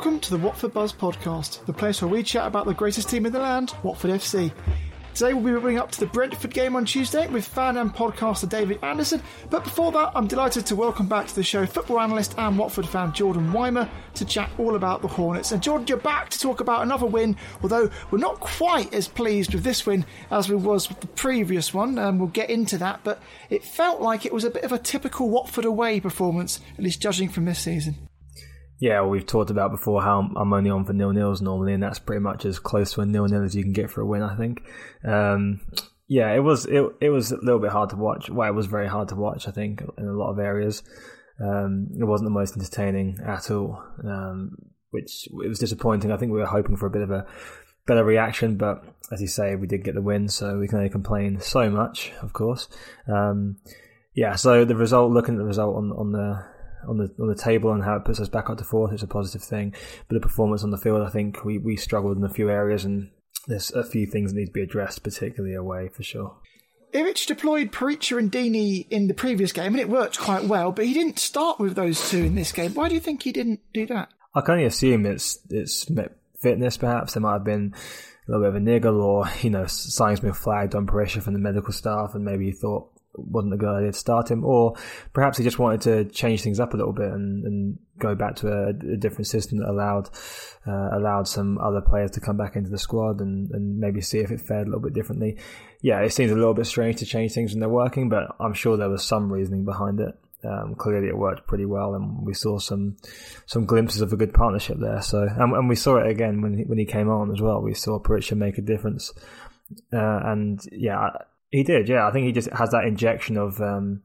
Welcome to the Watford Buzz podcast, the place where we chat about the greatest team in the land, Watford FC. Today we'll be bringing up to the Brentford game on Tuesday with fan and podcaster David Anderson. But before that, I'm delighted to welcome back to the show football analyst and Watford fan Jordan Weimer to chat all about the Hornets. And Jordan, you're back to talk about another win, although we're not quite as pleased with this win as we was with the previous one. And we'll get into that, but it felt like it was a bit of a typical Watford away performance, at least judging from this season. Yeah, well, we've talked about before how I'm only on for nil nils normally, and that's pretty much as close to a nil nil as you can get for a win. I think. Um, yeah, it was it it was a little bit hard to watch. Well, it was very hard to watch. I think in a lot of areas, um, it wasn't the most entertaining at all, um, which it was disappointing. I think we were hoping for a bit of a better reaction, but as you say, we did get the win, so we can only complain so much, of course. Um, yeah, so the result, looking at the result on on the on the on the table and how it puts us back up to fourth is a positive thing. But the performance on the field, I think we, we struggled in a few areas, and there's a few things that need to be addressed, particularly away for sure. Ivic deployed Perica and Deeney in the previous game, and it worked quite well. But he didn't start with those two in this game. Why do you think he didn't do that? I can only assume it's it's fitness. Perhaps there might have been a little bit of a niggle, or you know, signs been flagged on pressure from the medical staff, and maybe he thought wasn't a good idea to start him, or perhaps he just wanted to change things up a little bit and, and go back to a, a, different system that allowed uh, allowed some other players to come back into the squad and, and maybe see if it fared a little bit differently. Yeah, it seems a little bit strange to change things when they're working, but I'm sure there was some reasoning behind it. Um, clearly, it worked pretty well, and we saw some some glimpses of a good partnership there. So, and, and we saw it again when he, when he came on as well. We saw Perica make a difference, uh, and yeah, he did, yeah. I think he just has that injection of um,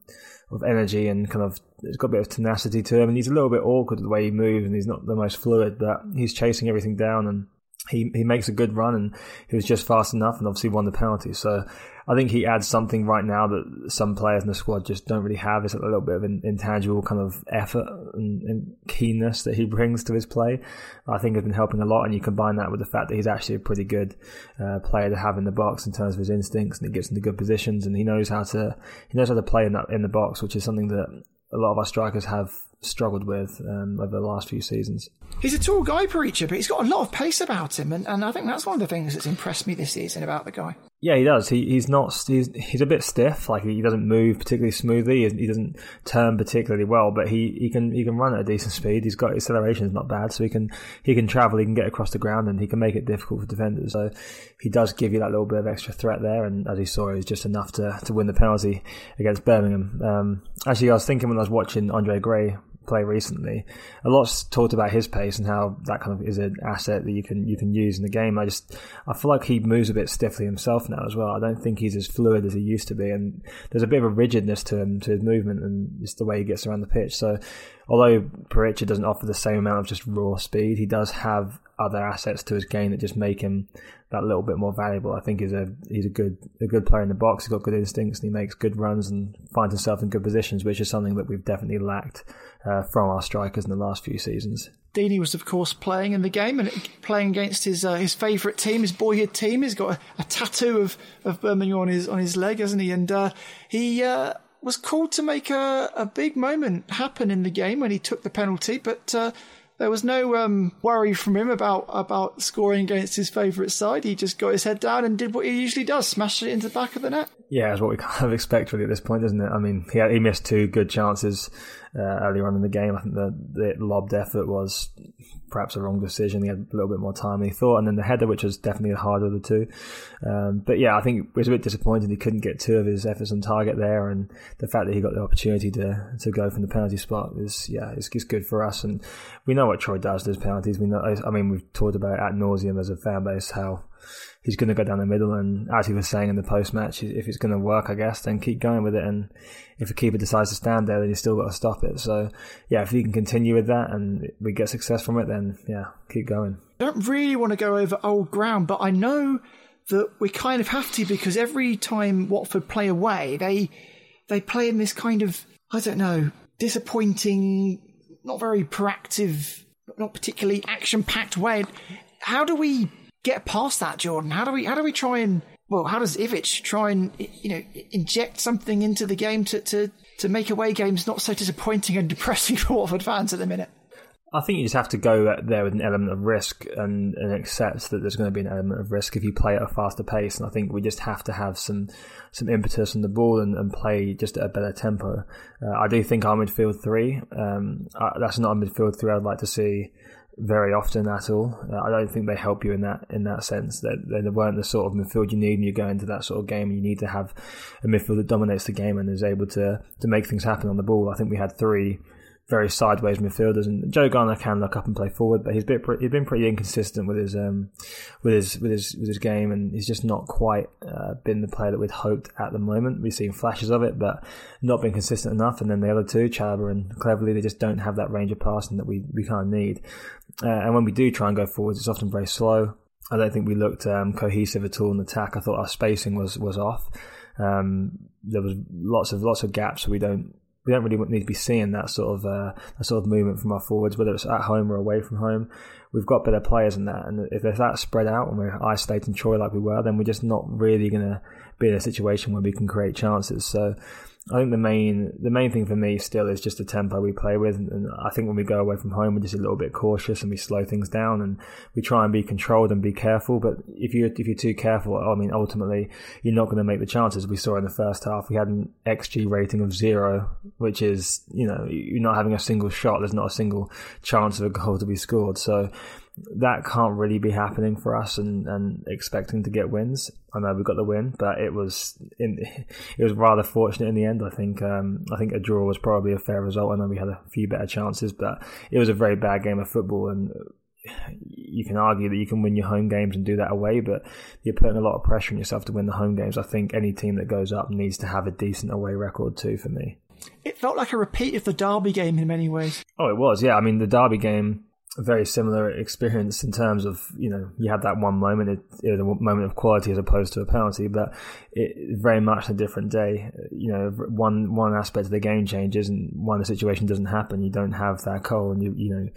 of energy and kind of it's got a bit of tenacity to him, and he's a little bit awkward the way he moves, and he's not the most fluid, but he's chasing everything down, and he he makes a good run, and he was just fast enough, and obviously won the penalty. So I think he adds something right now that some players in the squad just don't really have. It's a little bit of an intangible kind of effort and, and keenness that he brings to his play. I think has been helping a lot, and you combine that with the fact that he's actually a pretty good uh, player to have in the box in terms of his instincts, and he gets into good positions, and he knows how to he knows how to play in that in the box, which is something that a lot of our strikers have struggled with um, over the last few seasons. He's a tall guy, Perica, but he's got a lot of pace about him, and, and I think that's one of the things that's impressed me this season about the guy. Yeah, he does. He, he's not. He's, he's a bit stiff. Like he doesn't move particularly smoothly. He doesn't turn particularly well. But he, he can he can run at a decent speed. He's got acceleration is not bad, so he can he can travel. He can get across the ground, and he can make it difficult for defenders. So he does give you that little bit of extra threat there. And as you saw, it was just enough to, to win the penalty against Birmingham. Um, actually, I was thinking when I was watching Andre Gray play recently. A lot's talked about his pace and how that kind of is an asset that you can you can use in the game. I just I feel like he moves a bit stiffly himself now as well. I don't think he's as fluid as he used to be, and there's a bit of a rigidness to him to his movement and just the way he gets around the pitch. So although Perica doesn't offer the same amount of just raw speed, he does have other assets to his game that just make him that little bit more valuable. I think he's a he's a good a good player in the box. He's got good instincts and he makes good runs and finds himself in good positions, which is something that we've definitely lacked uh, from our strikers in the last few seasons. Deeney was, of course, playing in the game and playing against his uh, his favourite team, his boyhood team. He's got a, a, tattoo of, of Birmingham on his on his leg, hasn't he? And uh, he uh, was called to make a, a big moment happen in the game when he took the penalty, but uh, there was no um, worry from him about about scoring against his favourite side. He just got his head down and did what he usually does, smashed it into the back of the net. Yeah, it's what we kind of expect really at this point, isn't it? I mean, he, had, he missed two good chances uh, earlier on in the game. I think the, the lobbed effort was perhaps a wrong decision. He had a little bit more time than he thought, and then the header, which was definitely the harder of the two. Um, but yeah, I think it was a bit disappointed he couldn't get two of his efforts on target there, and the fact that he got the opportunity to to go from the penalty spot is yeah, it's, it's good for us. And we know what Troy does his penalties. We know, I mean, we've talked about ad nauseum as a fan base how he's going to go down the middle. And as he was saying in the post match, if it's going to work, I guess, then keep going with it. And if a keeper decides to stand there, then you still got to stop it. So yeah, if he can continue with that and we get success from it, then yeah, keep going. I don't really want to go over old ground, but I know that we kind of have to because every time Watford play away, they they play in this kind of I don't know disappointing, not very proactive, not particularly action packed way. How do we get past that, Jordan? How do we how do we try and well, how does Ivic try and you know inject something into the game to to to make away games not so disappointing and depressing for Watford fans at the minute? I think you just have to go there with an element of risk and, and accept that there's going to be an element of risk if you play at a faster pace. And I think we just have to have some some impetus on the ball and, and play just at a better tempo. Uh, I do think our midfield three, um, uh, that's not a midfield three I'd like to see very often at all. Uh, I don't think they help you in that in that sense. They, they, weren't the sort of midfield you need when you go into that sort of game. You need to have a midfield that dominates the game and is able to to make things happen on the ball. I think we had three very sideways midfielders. And Joe Garner can look up and play forward, but he's been he's been pretty inconsistent with his um with his with his with his game, and he's just not quite uh, been the player that we'd hoped at the moment. We've seen flashes of it, but not been consistent enough. And then the other two, Chalobah and Cleverley, they just don't have that range of passing that we we kind of need. Uh, and when we do try and go forwards, it's often very slow. I don't think we looked um, cohesive at all in attack. I thought our spacing was was off. Um, there was lots of lots of gaps. we don't we don't really need to be seeing that sort of uh, that sort of movement from our forwards, whether it's at home or away from home. We've got better players than that, and if there's that spread out and we're isolating Troy like we were, then we're just not really going to be in a situation where we can create chances. So I think the main the main thing for me still is just the tempo we play with, and I think when we go away from home, we're just a little bit cautious and we slow things down and we try and be controlled and be careful. But if you if you're too careful, I mean, ultimately you're not going to make the chances. We saw in the first half we had an xG rating of zero, which is you know you're not having a single shot. There's not a single chance of a goal to be scored. So that can't really be happening for us and, and expecting to get wins. I know we got the win, but it was in, it was rather fortunate in the end. I think um, I think a draw was probably a fair result. I know we had a few better chances, but it was a very bad game of football, and you can argue that you can win your home games and do that away, but you're putting a lot of pressure on yourself to win the home games. I think any team that goes up needs to have a decent away record too. For me, it felt like a repeat of the Derby game in many ways. Oh, it was. Yeah, I mean the Derby game a very similar experience in terms of you know you had that one moment it, it, was a moment of quality as opposed to a penalty but it very much a different day. You know one one aspect of the game changes and one the situation doesn't happen you don't have that goal and you you know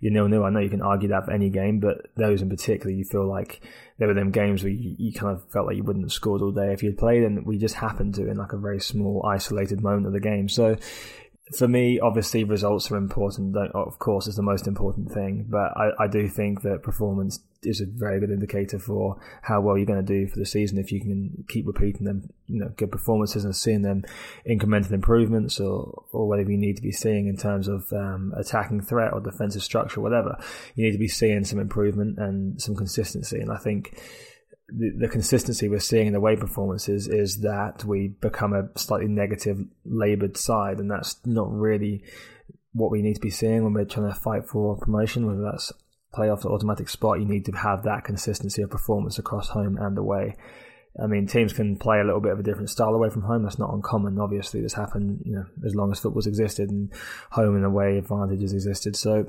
you nil nil. I know you can argue that for any game but those in particular you feel like there were them games where you, you kind of felt like you wouldn't have scored all day if you'd played and we just happened to in like a very small isolated moment of the game. So for me, obviously, results are important. Of course, is the most important thing. But I, I, do think that performance is a very good indicator for how well you're going to do for the season. If you can keep repeating them, you know, good performances and seeing them incremental improvements, or or whatever you need to be seeing in terms of um, attacking threat or defensive structure, whatever, you need to be seeing some improvement and some consistency. And I think the, the, consistency we're seeing in the away performances is that we become a slightly negative laboured side, and that's not really what we need to be seeing when we're trying to fight for promotion, whether that's playoff or automatic spot. You need to have that consistency of performance across home and away. I mean, teams can play a little bit of a different style away from home. That's not uncommon. Obviously, this happened, you know, as long as football's existed and home and away advantages existed. So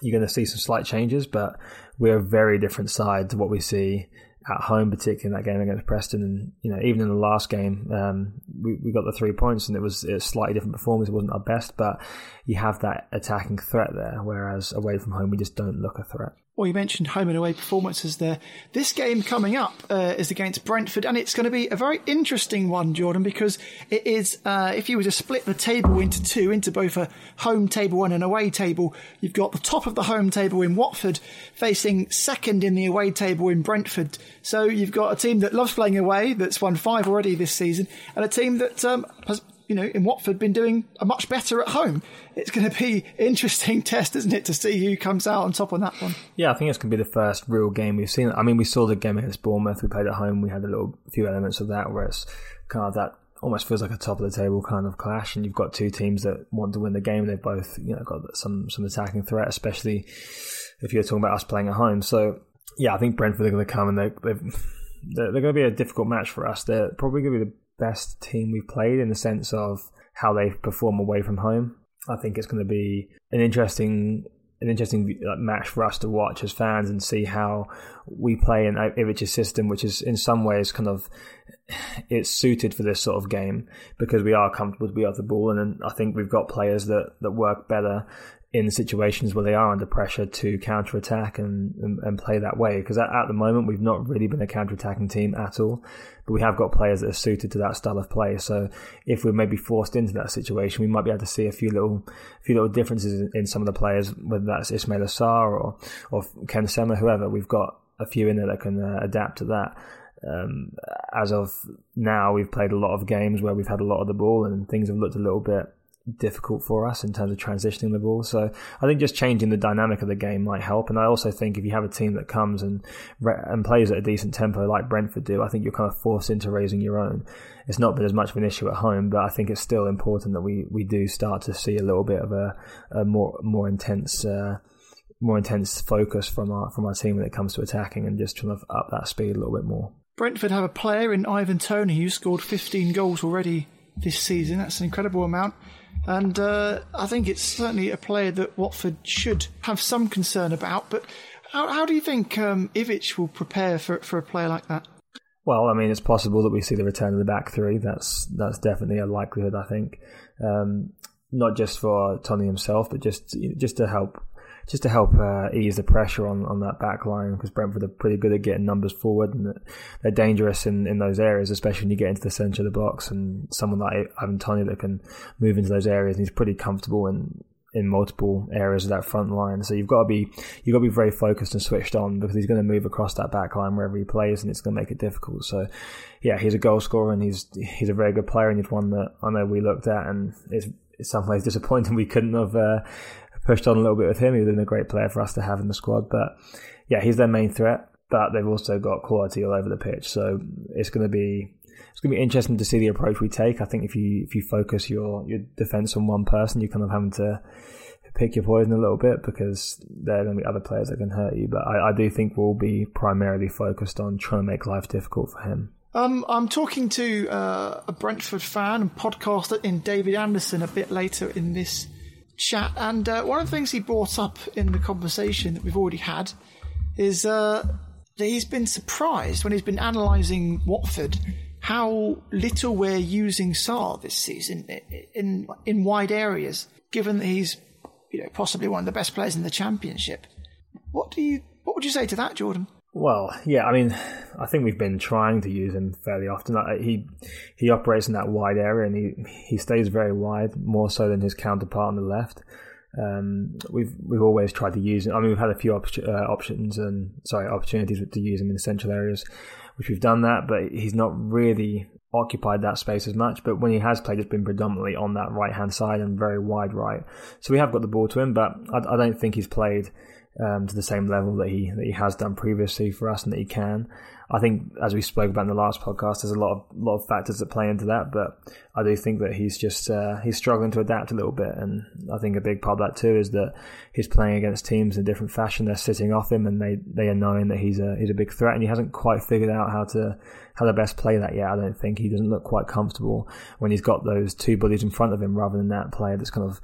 you're going to see some slight changes, but we're a very different side to what we see at home, particularly in that game against Preston. And you know, even in the last game, um, we, we got the three points, and it was, it was slightly different performance. It wasn't our best, but you have that attacking threat there. Whereas away from home, we just don't look a threat. Well, you mentioned home and away performances there. This game coming up uh, is against Brentford, and it's going to be a very interesting one, Jordan, because it is, uh, if you were to split the table into two, into both a home table and an away table, you've got the top of the home table in Watford facing second in the away table in Brentford. So you've got a team that loves playing away, that's won five already this season, and a team that um, has you know, in Watford, been doing a much better at home. It's going to be interesting test, isn't it, to see who comes out on top on that one. Yeah, I think it's going to be the first real game we've seen. I mean, we saw the game against Bournemouth. We played at home. We had a little few elements of that, where it's kind of that almost feels like a top of the table kind of clash. And you've got two teams that want to win the game. They've both, you know, got some some attacking threat, especially if you're talking about us playing at home. So yeah, I think Brentford are going to come and they, they're, they're going to be a difficult match for us. They're probably going to be the best team we've played in the sense of how they perform away from home. I think it's going to be an interesting an interesting match for us to watch as fans and see how we play in Ivic's system, which is in some ways kind of it's suited for this sort of game because we are comfortable to be off the ball, and I think we've got players that that work better in situations where they are under pressure to counter attack and, and, and, play that way. Because at, at, the moment, we've not really been a counter attacking team at all, but we have got players that are suited to that style of play. So if we're maybe forced into that situation, we might be able to see a few little, few little differences in, in some of the players, whether that's Ismaila Sarr or, or Ken Sema, whoever. We've got a few in there that can uh, adapt to that. Um, as of now, we've played a lot of games where we've had a lot of the ball and things have looked a little bit difficult for us in terms of transitioning the ball. So I think just changing the dynamic of the game might help. And I also think if you have a team that comes and and plays at a decent tempo like Brentford do, I think you're kind of forced into raising your own. It's not been as much of an issue at home, but I think it's still important that we, we do start to see a little bit of a, a more more intense. Uh, more intense focus from our from our team when it comes to attacking and just trying to up that speed a little bit more. Brentford have a player in Ivan Toney who scored 15 goals already this season. That's an incredible amount. And uh, I think it's certainly a player that Watford should have some concern about. But how, how do you think um, Ivic will prepare for, for a player like that? Well, I mean, it's possible that we see the return of the back three. That's that's definitely a likelihood. I think, um, not just for Toney himself, but just just to help just to help uh, ease the pressure on, on that back line because Brentford are pretty good at getting numbers forward and they're dangerous in, in those areas, especially when you get into the centre of the box and someone like Toney that can move into those areas and he's pretty comfortable in in multiple areas of that front line. So you've got to be you've got to be very focused and switched on because he's going to move across that back line wherever he plays and it's going to make it difficult. So yeah, he's a goal scorer and he's he's a very good player and he's one that I know we looked at and it's in some ways disappointing we couldn't have uh, pushed on a little bit with him. He would have been a great player for us to have in the squad. But yeah, he's their main threat. But they've also got quality all over the pitch, so it's going to be it's going to be interesting to see the approach we take. I think if you if you focus your your defense on one person, you're kind of having to pick your poison a little bit because there are going to be other players that can hurt you. But I, I do think we'll be primarily focused on trying to make life difficult for him. Um, I'm talking to uh, a Brentford fan and podcaster in David Anderson a bit later in this chat, and uh, one of the things he brought up in the conversation that we've already had is uh, that he's been surprised when he's been analysing Watford how little we're using Sarr this season in in wide areas, given that he's you know possibly one of the best players in the championship. What do you what would you say to that, Jordan? Well, yeah, I mean, I think we've been trying to use him fairly often. He he operates in that wide area and he he stays very wide, more so than his counterpart on the left. Um, we've we've always tried to use him. I mean, we've had a few op- uh, options and sorry opportunities to use him in the central areas, which we've done that, but he's not really occupied that space as much. But when he has played, it's been predominantly on that right hand side and very wide right. So we have got the ball to him, but I, I don't think he's played um, to the same level that he that he has done previously for us and that he can. I think, as we spoke about in the last podcast, there's a lot of lot of factors that play into that. But I do think that he's just uh, he's struggling to adapt a little bit, and I think a big part of that too is that he's playing against teams in a different fashion. They're sitting off him, and they they are knowing that he's a he's a big threat, and he hasn't quite figured out how to how to best play that yet. I don't think he doesn't look quite comfortable when he's got those two bullies in front of him, rather than that player that's kind of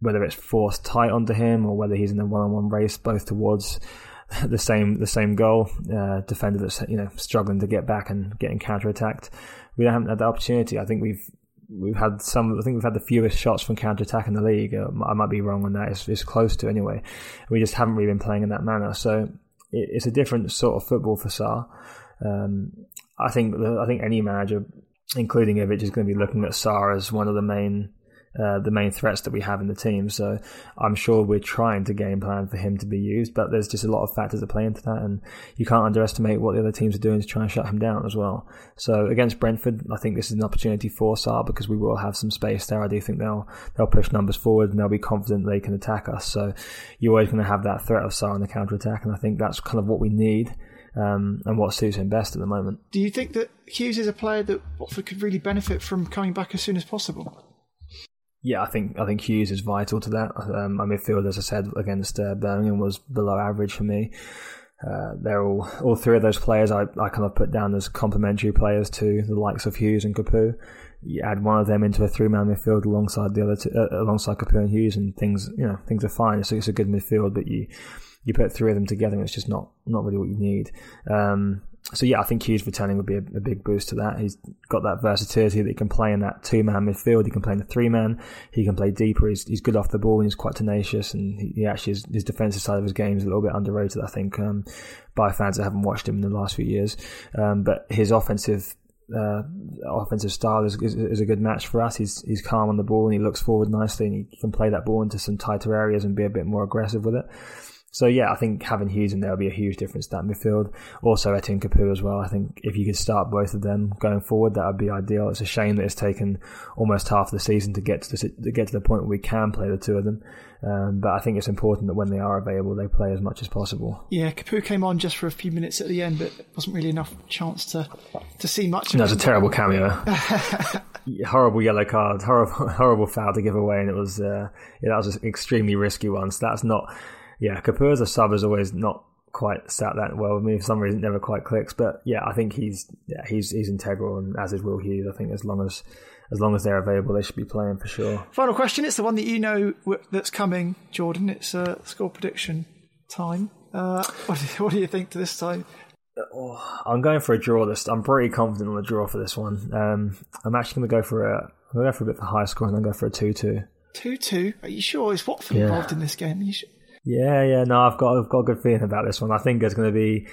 whether it's forced tight onto him or whether he's in a one-on-one race both towards the same the same goal. Uh, defender that's you know struggling to get back and getting counter attacked. We haven't had the opportunity. I think we've we've had some. I think we've had the fewest shots from counter attack in the league. Uh, I might be wrong on that. It's, it's, close to anyway. We just haven't really been playing in that manner. So it, it's a different sort of football for Sarr. Um, I think I think any manager, including Ivic, is going to be looking at Sarr as one of the main uh, the main threats that we have in the team. So I'm sure we're trying to game plan for him to be used, but there's just a lot of factors that play into that, and you can't underestimate what the other teams are doing to try and shut him down as well. So against Brentford, I think this is an opportunity for Sarr because we will have some space there. I do think they'll they'll push numbers forward and they'll be confident they can attack us. So you're always going to have that threat of Sarr on the counter attack, and I think that's kind of what we need. Um, and what suits him best at the moment. Do you think that Hughes is a player that Watford could really benefit from coming back as soon as possible? Yeah, I think I think Hughes is vital to that. Um, my midfield, as I said, against uh, Birmingham was below average for me. Uh, they're all all three of those players I, I kind of put down as complementary players to the likes of Hughes and Capoue. You add one of them into a three man midfield alongside the other two, uh, alongside Capoue and Hughes, and things you know things are fine. So it's a good midfield, but you you put three of them together, and it's just not not really what you need. Um, so yeah, I think Hughes returning would be a, a, big boost to that. He's got that versatility that he can play in that two man midfield. He can play in the three man. He can play deeper. He's, he's good off the ball and he's quite tenacious. And he, he actually is, his defensive side of his game is a little bit underrated, I think, um, by fans that haven't watched him in the last few years. Um, but his offensive uh, offensive style is, is, is, a good match for us. He's he's calm on the ball and he looks forward nicely and he can play that ball into some tighter areas and be a bit more aggressive with it. So yeah, I think having Hughes in there will be a huge difference to that midfield. Also Etienne Capoue as well. I think if you could start both of them going forward, that would be ideal. It's a shame that it's taken almost half the season to get to, the, to get to the point where we can play the two of them. Um, but I think it's important that when they are available, they play as much as possible. Yeah, Capoue came on just for a few minutes at the end, but it wasn't really enough chance to to see much. That was a terrible cameo. horrible yellow card, horrible, horrible foul to give away, and it was uh, yeah, that was an extremely risky one. So that's not yeah, Capoue as a sub has always not quite sat that well with me for some reason. It never quite clicks, but yeah, I think he's yeah he's he's integral, and as is Will Hughes. I think as long as as long as they're available, they should be playing for sure. Final question: It's the one that you know that's coming, Jordan. It's uh, score prediction time. Uh, what, do you, what do you think to this time? Oh, I'm going for a draw. This I'm pretty confident on the draw for this one. Um, I'm actually going to go for a I'm going to go for a bit of a high score and then go for a two-two. Two-two. Are you sure? Is Watford yeah. involved in this game? Are you sure? Yeah, yeah, no, I've got I've got a good feeling about this one. I think it's going to be,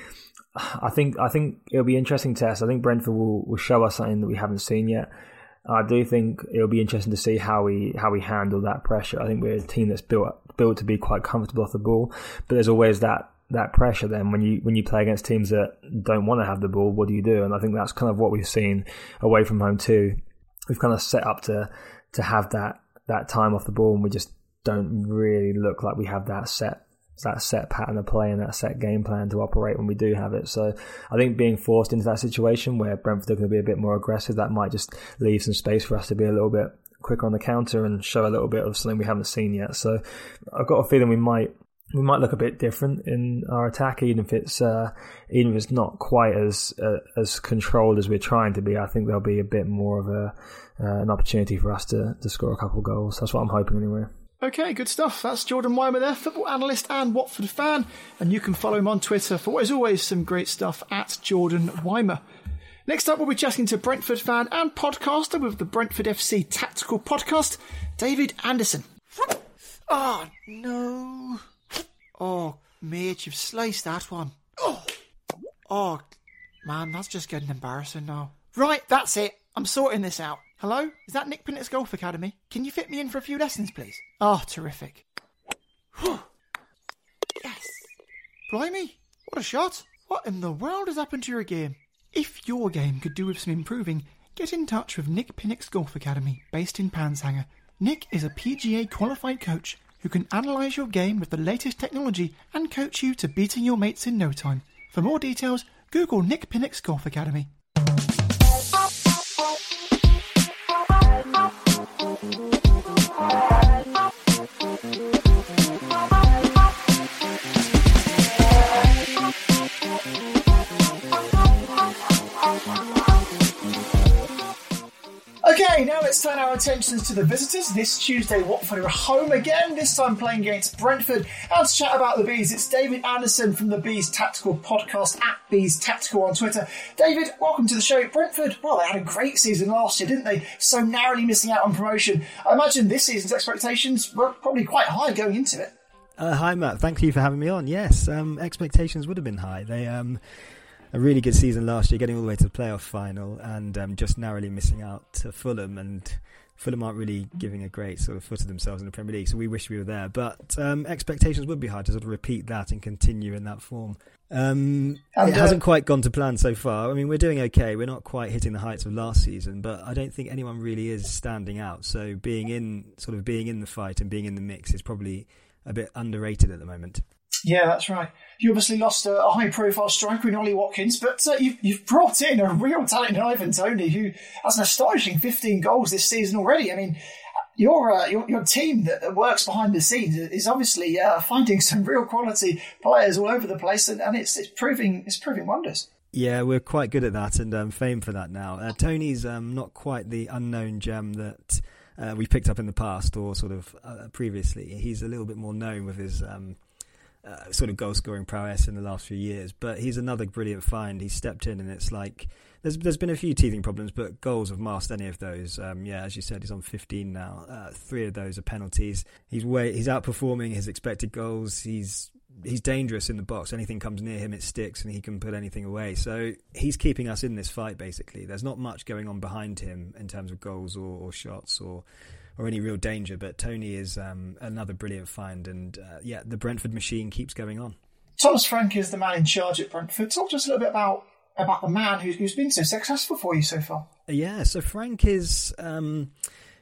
I think I think it'll be interesting test. I think Brentford will, will show us something that we haven't seen yet. I do think it'll be interesting to see how we how we handle that pressure. I think we're a team that's built built to be quite comfortable off the ball, but there's always that that pressure. Then when you when you play against teams that don't want to have the ball, what do you do? And I think that's kind of what we've seen away from home too. We've kind of set up to to have that that time off the ball, and we just don't really look like we have that set that set pattern of play and that set game plan to operate when we do have it. So I think being forced into that situation where Brentford are going to be a bit more aggressive, that might just leave some space for us to be a little bit quicker on the counter and show a little bit of something we haven't seen yet. So I've got a feeling we might we might look a bit different in our attack, even if it's uh, even if it's not quite as uh, as controlled as we're trying to be. I think there'll be a bit more of a uh, an opportunity for us to to score a couple of goals. That's what I'm hoping anyway. Okay, good stuff. That's Jordan Weimer there, football analyst and Watford fan. And you can follow him on Twitter for always some great stuff at Jordan Weimer. Next up, we'll be chatting to Brentford fan and podcaster with the Brentford FC Tactical Podcast, David Anderson. Oh, no. Oh, mate, you've sliced that one. Oh, oh man, that's just getting embarrassing now. Right, that's it. I'm sorting this out. Hello? Is that Nick Pinnock's Golf Academy? Can you fit me in for a few lessons, please? Oh, terrific. yes. Blimey, what a shot. What in the world has happened to your game? If your game could do with some improving, get in touch with Nick Pinnock's Golf Academy, based in Panshanger. Nick is a PGA qualified coach who can analyse your game with the latest technology and coach you to beating your mates in no time. For more details, Google Nick Pinnock's Golf Academy. Let's turn our attentions to the visitors. This Tuesday, Watford are home again, this time playing against Brentford. And to chat about the Bees, it's David Anderson from the Bees Tactical Podcast at Bees Tactical on Twitter. David, welcome to the show. Brentford, well, they had a great season last year, didn't they? So narrowly missing out on promotion. I imagine this season's expectations were probably quite high going into it. Uh, hi, Matt. Thank you for having me on. Yes, um, expectations would have been high. They um, a really good season last year, getting all the way to the playoff final, and um, just narrowly missing out to Fulham. And Fulham aren't really giving a great sort of foot of themselves in the Premier League, so we wish we were there. But um, expectations would be high to sort of repeat that and continue in that form. Um, it uh, hasn't quite gone to plan so far. I mean, we're doing okay. We're not quite hitting the heights of last season, but I don't think anyone really is standing out. So being in, sort of being in the fight and being in the mix is probably a bit underrated at the moment. Yeah, that's right. You obviously lost a, a high-profile striker in Ollie Watkins, but uh, you've, you've, brought in a real talent in Ivan Toney, who has an astonishing 15 goals this season already. I mean, your uh, your, your, team that works behind the scenes is obviously uh, finding some real quality players all over the place, and, and it's, it's proving it's proving wonders. Yeah, we're quite good at that and um, famed for that now. Uh, Toney's um, not quite the unknown gem that uh, we picked up in the past or sort of uh, previously. He's a little bit more known with his um, uh, sort of goal scoring prowess in the last few years, but he's another brilliant find. He's stepped in, and it's like there's there's been a few teething problems, but goals have masked any of those. Um, yeah, as you said, he's on 15 now. Uh, three of those are penalties. He's way he's outperforming his expected goals. He's he's dangerous in the box. Anything comes near him, it sticks, and he can put anything away. So he's keeping us in this fight. Basically, there's not much going on behind him in terms of goals or, or shots or or any real danger. But Toney is um, another brilliant find, and uh, yeah, the Brentford machine keeps going on. Thomas Frank is the man in charge at Brentford. Talk to us a little bit about about the man who's, who's been so successful for you so far. Yeah, so Frank is. Um,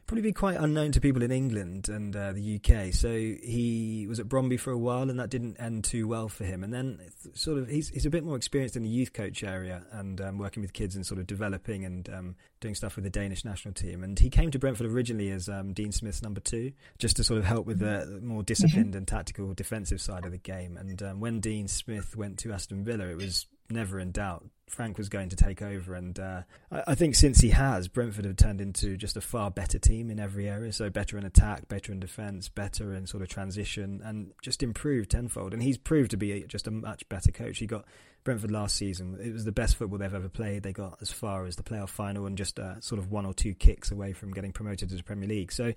probably be quite unknown to people in England and uh, the UK. So he was at Brøndby for a while, and that didn't end too well for him. And then, sort of, he's he's a bit more experienced in the youth coach area and um, working with kids and sort of developing and um, doing stuff with the Danish national team. And he came to Brentford originally as um, Dean Smith's number two, just to sort of help with the more disciplined mm-hmm. and tactical defensive side of the game. And um, when Dean Smith went to Aston Villa, it was never in doubt Frank was going to take over. And uh, I, I, think since he has, Brentford have turned into just a far better team in every area. So better in attack, better in defence, better in sort of transition, and just improved tenfold. And he's proved to be just a much better coach. He got Brentford last season. It was the best football they've ever played. They got as far as the playoff final and just uh, sort of one or two kicks away from getting promoted to the Premier League. So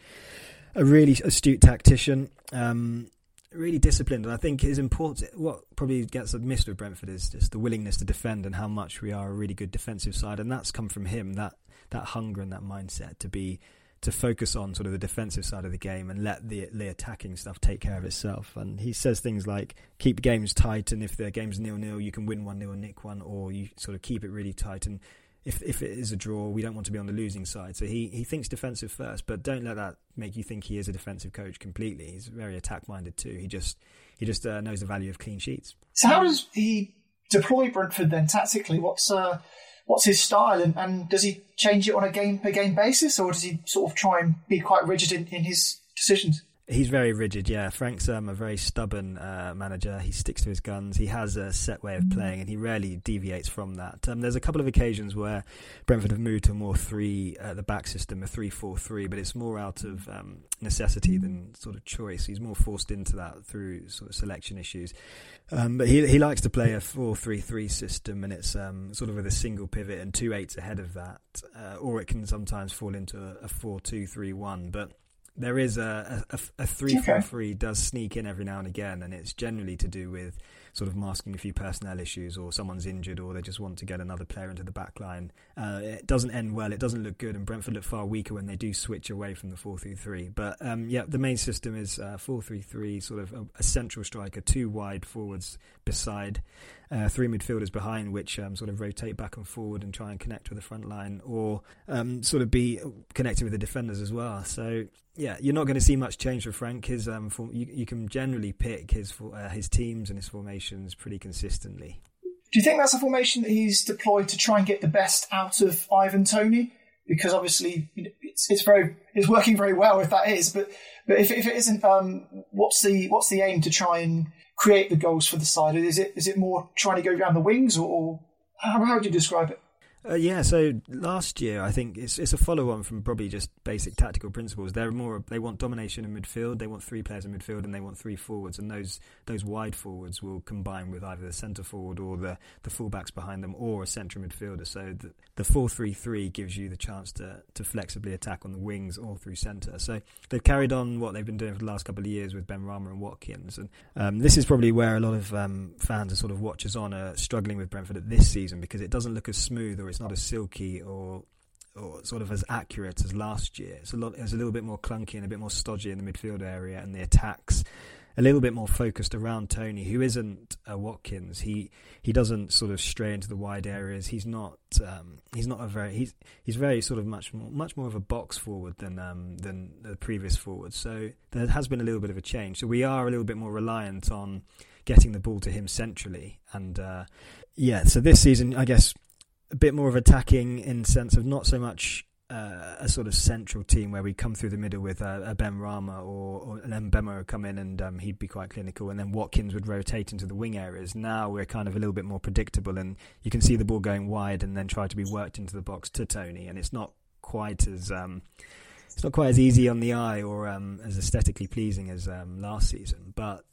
a really astute tactician. Um, really disciplined, and I think is important. What probably gets missed with Brentford is just the willingness to defend and how much we are a really good defensive side, and that's come from him. That that hunger and that mindset to be to focus on sort of the defensive side of the game and let the the attacking stuff take care of itself. And he says things like keep games tight, and if the game's nil nil, you can win one nil and nick one, or you sort of keep it really tight and if if it is a draw, we don't want to be on the losing side. So he, he thinks defensive first, but don't let that make you think he is a defensive coach completely. He's very attack minded too. He just he just uh, knows the value of clean sheets. So how does he deploy Brentford then tactically? What's uh, what's his style, and, and does he change it on a game per game basis, or does he sort of try and be quite rigid in, in his decisions? He's very rigid, yeah. Frank's um, a very stubborn uh, manager. He sticks to his guns. He has a set way of playing, and he rarely deviates from that. Um, there's a couple of occasions where Brentford have moved to a more three uh, the back system, a three-four-three, but it's more out of um, necessity than sort of choice. He's more forced into that through sort of selection issues. Um, but he he likes to play a four-three-three system, and it's um, sort of with a single pivot and two eights ahead of that, uh, or it can sometimes fall into a, a four-two-three-one, but there is a, a, a three four three does sneak in every now and again, and it's generally to do with sort of masking a few personnel issues, or someone's injured, or they just want to get another player into the back line. Uh, it doesn't end well. It doesn't look good, and Brentford look far weaker when they do switch away from the four three three. But um, yeah, the main system is uh, four three three, sort of a, a, central striker, two wide forwards beside, uh, three midfielders behind, which um, sort of rotate back and forward and try and connect with the front line, or um, sort of be connecting with the defenders as well. So yeah, you're not going to see much change for Frank. His um, form, you, you, can generally pick his uh, his teams and his formations pretty consistently. Do you think that's a formation that he's deployed to try and get the best out of Ivan Tony? Because obviously it's, it's very it's working very well if that is, but but if, if it isn't, um, what's the what's the aim to try and create the goals for the side? Is it is it more trying to go around the wings, or, or how, how would you describe it? Uh, yeah, so last year I think it's it's a follow on from probably just basic tactical principles. They're more they want domination in midfield, they want three players in midfield, and they want three forwards. And those those wide forwards will combine with either the centre forward or the the fullbacks behind them, or a central midfielder. So the the four three three gives you the chance to to flexibly attack on the wings or through centre. So they've carried on what they've been doing for the last couple of years with Benrahma and Watkins, and um, this is probably where a lot of um, fans and sort of watchers on are struggling with Brentford at this season because it doesn't look as smooth or it's not as silky or or sort of as accurate as last year. It's a lot. It's a little bit more clunky and a bit more stodgy in the midfield area, and the attacks a little bit more focused around Toney, who isn't a Watkins. He he doesn't sort of stray into the wide areas. He's not um, he's not a very he's he's very sort of much more much more of a box forward than um, than the previous forward. So there has been a little bit of a change. So we are a little bit more reliant on getting the ball to him centrally, and uh, yeah. So this season, I guess a bit more of attacking in sense of not so much uh, a sort of central team where we come through the middle with a, a Benrahma or, or then Mbeumo would come in and um, he'd be quite clinical, and then Watkins would rotate into the wing areas. Now we're kind of a little bit more predictable, and you can see the ball going wide and then try to be worked into the box to Toney, and it's not quite as um, it's not quite as easy on the eye or um, as aesthetically pleasing as um, last season, but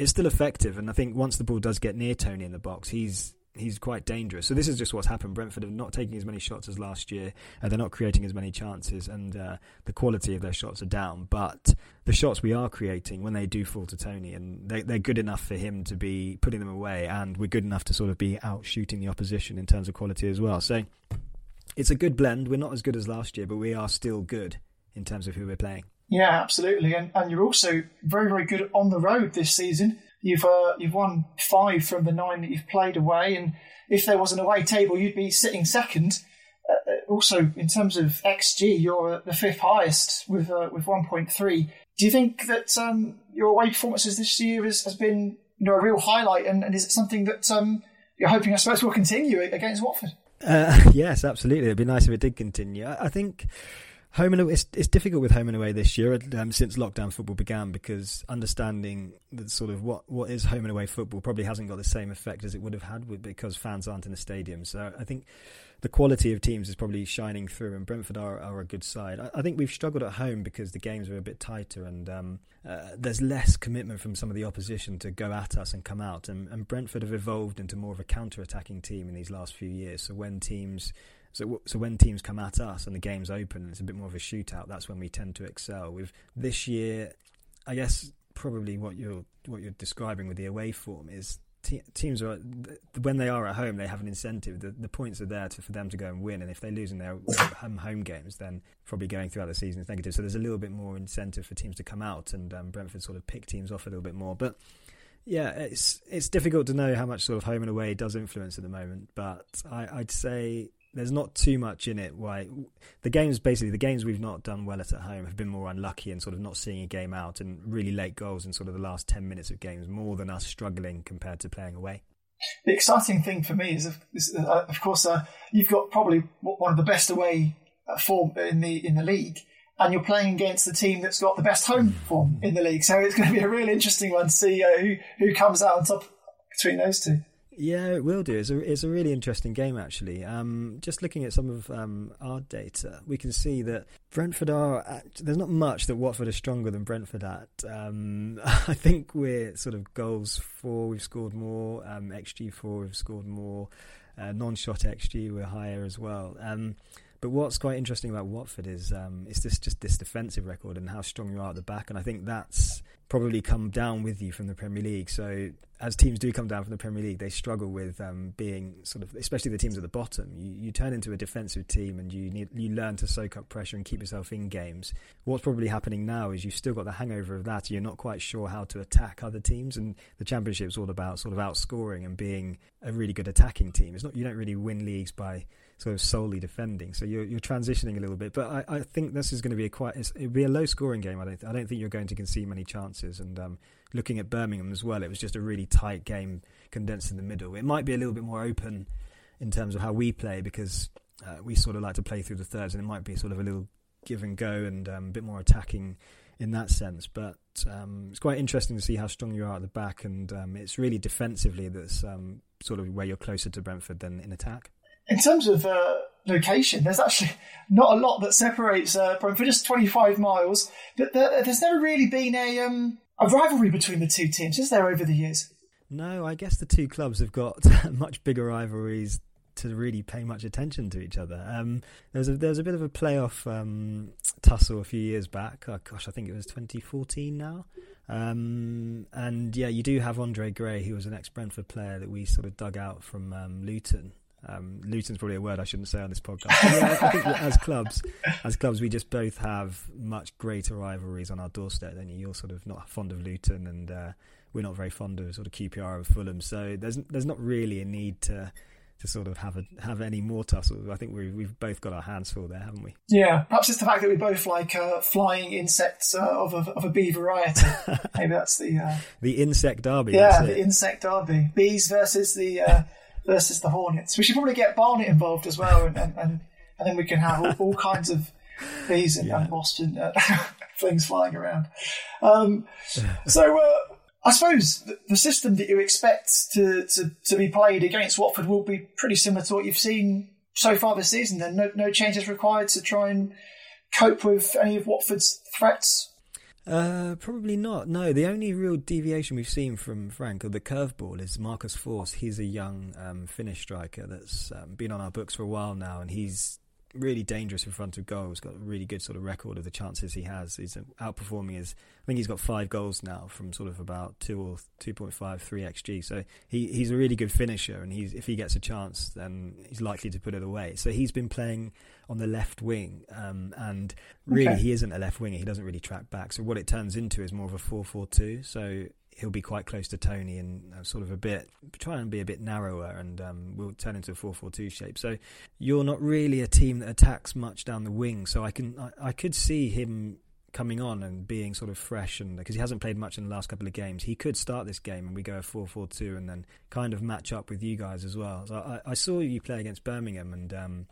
it's still effective. And I think once the ball does get near Toney in the box, he's he's quite dangerous. So this is just what's happened. Brentford are not taking as many shots as last year, and they're not creating as many chances, and uh, the quality of their shots are down. But the shots we are creating, when they do fall to Toney, and they, they're good enough for him to be putting them away, and we're good enough to sort of be out shooting the opposition in terms of quality as well. So it's a good blend. We're not as good as last year, but we are still good in terms of who we're playing. Yeah, absolutely, and and you're also very very good on the road this season. You've uh, you've won five from the nine that you've played away, and if there was an away table, you'd be sitting second. Uh, uh also, in terms of xG, you're the fifth highest with uh, with 1.3. Do you think that um, your away performances this year has, has been you know a real highlight, and, and is it something that um, you're hoping, I suppose, will continue against Watford? Uh, yes, absolutely. It'd be nice if it did continue. I, I think Home and away, it's, it's difficult with home and away this year um, since lockdown football began because understanding that sort of what, what is home and away football probably hasn't got the same effect as it would have had with, because fans aren't in the stadium. So I think the quality of teams is probably shining through, and Brentford are, are a good side. I, I think we've struggled at home because the games are a bit tighter and um, uh, there's less commitment from some of the opposition to go at us and come out. And, and Brentford have evolved into more of a counter attacking team in these last few years. So when teams so, so when teams come at us and the game's open and it's a bit more of a shootout, that's when we tend to excel. With this year, I guess probably what you're what you're describing with the away form is te- teams are when they are at home, they have an incentive. The, the points are there to, for them to go and win, and if they lose in their home home games, then probably going throughout the season is negative. So there's a little bit more incentive for teams to come out, and um, Brentford sort of pick teams off a little bit more, but. Yeah, it's it's difficult to know how much sort of home and away does influence at the moment, but I, I'd say there's not too much in it. Why the games basically the games we've not done well at at home have been more unlucky and sort of not seeing a game out and really late goals in sort of the last ten minutes of games more than us struggling compared to playing away. The exciting thing for me is, of, is, uh, of course, uh, you've got probably one of the best away uh, form in the in the league, and you're playing against the team that's got the best home form in the league. So it's going to be a really interesting one to see uh, who who comes out on top between those two. Yeah, it will do. It's a, it's a really interesting game, actually. Um, just looking at some of um, our data, we can see that Brentford are. At, there's not much that Watford are stronger than Brentford at. Um, I think we're sort of goals for, we've scored more. XG4, we've scored more. Uh, non shot XG, we're higher as well. But what's quite interesting about Watford is um, it's this just this defensive record and how strong you are at the back, and I think that's probably come down with you from the Premier League. So as teams do come down from the Premier League, they struggle with um, being sort of, especially the teams at the bottom. You, you turn into a defensive team and you need, you learn to soak up pressure and keep yourself in games. What's probably happening now is you've still got the hangover of that. You're not quite sure how to attack other teams, and the Championship's all about sort of outscoring and being a really good attacking team. It's not you don't really win leagues by sort of solely defending. So you're you're transitioning a little bit, but I, I think this is going to be a quite it'll be a low scoring game. I don't I don't think you're going to concede many chances. And um, looking at Birmingham as well, it was just a really tight game condensed in the middle. It might be a little bit more open in terms of how we play because uh, we sort of like to play through the thirds, and it might be sort of a little give and go and um, a bit more attacking in that sense. But um, it's quite interesting to see how strong you are at the back, and um, it's really defensively that's um, sort of where you're closer to Brentford than in attack in terms of uh, location, there's actually not a lot that separates uh, Brentford, just 25 miles. But there, there's never really been a um, a rivalry between the two teams, is there, over the years? No, I guess the two clubs have got much bigger rivalries to really pay much attention to each other. Um, there was a there was a bit of a playoff um, tussle a few years back. Oh, gosh, I think it was 2014 now. Um, and yeah, you do have Andre Gray, who was an ex Brentford player that we sort of dug out from um, Luton. Um, Luton's probably a word I shouldn't say on this podcast. yeah, I think as clubs, as clubs, we just both have much greater rivalries on our doorstep. Then you? are sort of not fond of Luton, and uh, we're not very fond of sort of QPR and Fulham. So there's there's not really a need to to sort of have a have any more tussles. I think we we've both got our hands full there, haven't we? Yeah, perhaps it's the fact that we both like uh, flying insects uh, of a of a bee variety. Maybe that's the uh, the insect derby. Yeah, the insect derby. Bees versus the uh, versus the Hornets. We should probably get Barnet involved as well, and, and, and, and then we can have all, all kinds of bees and, yeah. and Boston uh, things flying around. Um, so, uh, I suppose the, the, system that you expect to, to, to be played against Watford will be pretty similar to what you've seen so far this season. Then, no, no changes required to try and cope with any of Watford's threats. Uh, probably not. No, the only real deviation we've seen from Frank or the curveball is Marcus Forss. He's a young um, Finnish striker that's um, been on our books for a while now, and he's really dangerous in front of goal. He's got a really good sort of record of the chances he has. He's outperforming his. I think he's got five goals now from sort of about two or two point five, three xg. So he he's a really good finisher, and he's if he gets a chance, then he's likely to put it away. So he's been playing on the left wing, um, and really okay. he isn't a left winger. He doesn't really track back. So what it turns into is more of a four-four-two. So he'll be quite close to Toney and uh, sort of a bit try and be a bit narrower, and um, we'll turn into a four-four-two shape. So you're not really a team that attacks much down the wing. So I can I, I could see him coming on and being sort of fresh and because he hasn't played much in the last couple of games he could start this game and we go a 4-4-2 and then kind of match up with you guys as well so I, I saw you play against Birmingham and um,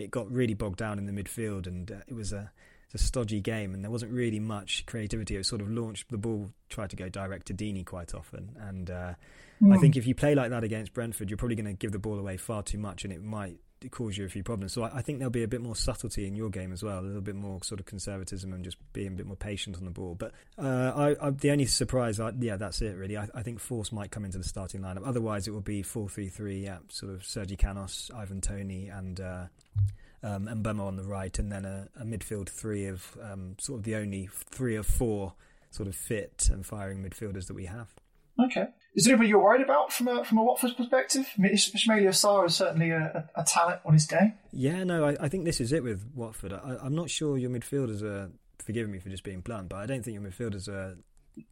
it got really bogged down in the midfield, and uh, it was a, a stodgy game, and there wasn't really much creativity. It was sort of launched the ball, tried to go direct to Deeney quite often, and uh, mm. I hmm. think if you play like that against Brentford, you're probably going to give the ball away far too much, and it might cause you a few problems. So I, I, think there'll be a bit more subtlety in your game as well, a little bit more sort of conservatism and just being a bit more patient on the ball. But uh, I, I, the only surprise, yeah, that's it really. I, think Forss might come into the starting lineup. Otherwise, it will be four three three. Yeah, sort of Sergi Canos, Ivan Toney, and uh, um, and Mbeumo on the right, and then a, a midfield three of um, sort of the only three or four sort of fit and firing midfielders that we have. Okay. Is there anybody you're worried about from a from a Watford perspective? I mean, Sarr is certainly a, a, a, talent on his day. Yeah, no, I, I, think this is it with Watford. I, am not sure your midfielders are. Forgive me for just being blunt, but I don't think your midfielders are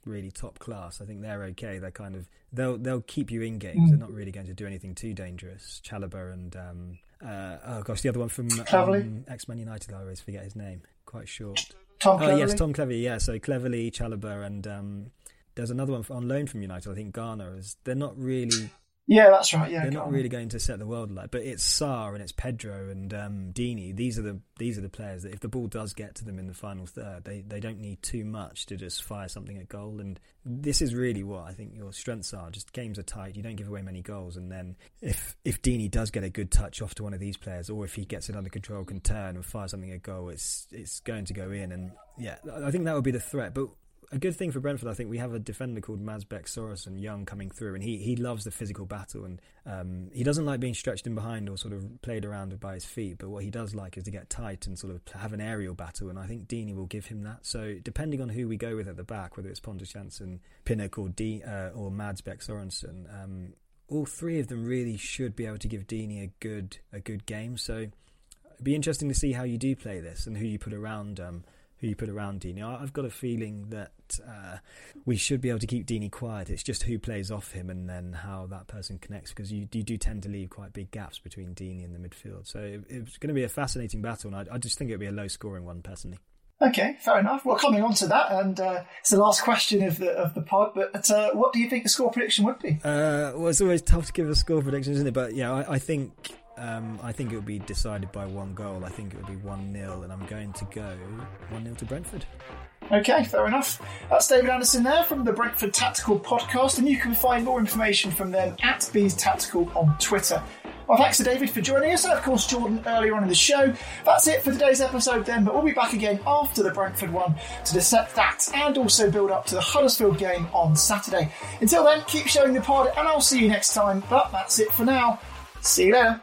really top class. I think they're okay. They're kind of they'll they'll keep you in games. Mm. They're not really going to do anything too dangerous. Chalobah and um, uh, oh gosh, the other one from um, X Man United. I always forget his name. Quite short. Tom. Oh yes, Tom Cleverley. Yeah, so Cleverley, Chalobah, and um, there's another one on loan from United. I think Garner is. They're not really yeah, that's right. Yeah, they're not really going to set the world alight, but it's Sarr and it's Pedro and um, Deeney. These are the these are the players that if the ball does get to them in the final third, they they don't need too much to just fire something at goal. And this is really what I think your strengths are. Just games are tight. You don't give away many goals, and then if if Deeney does get a good touch off to one of these players, or if he gets it under control, can turn and fire something at goal, it's it's going to go in. And yeah, I think that would be the threat. But a good thing for Brentford, I think we have a defender called Mads Bech Sørensen, young, coming through, and he, he loves the physical battle, and um, he doesn't like being stretched in behind or sort of played around by his feet. But what he does like is to get tight and sort of have an aerial battle, and I think Deeney will give him that. So depending on who we go with at the back, whether it's Pontus Jansson, Pinnock, or D uh, or Mads Bech Sørensen, um, all three of them really should be able to give Deeney a good a good game. So it'd be interesting to see how you do play this and who you put around. Um, who you put around Deeney. I've got a feeling that uh, we should be able to keep Deeney quiet. It's just who plays off him and then how that person connects because you, you do tend to leave quite big gaps between Deeney and the midfield. So it, it's going to be a fascinating battle, and I, I just think it'll be a low scoring one personally. Okay, fair enough. Well, coming on to that, and uh, it's the last question of the of the pod. But uh, what do you think the score prediction would be? Uh, well, it's always tough to give a score prediction, isn't it? But yeah, I, I think um, I think it will be decided by one goal. I think it will be 1 0, and I'm going to go 1 0 to Brentford. Okay, fair enough. That's David Anderson there from the Brentford Tactical Podcast, and you can find more information from them at Bees Tactical on Twitter. Well, thanks to David for joining us, and of course, Jordan earlier on in the show. That's it for today's episode, then, but we'll be back again after the Brentford one to dissect that and also build up to the Huddersfield game on Saturday. Until then, keep showing the pod, and I'll see you next time, but that's it for now. See you later.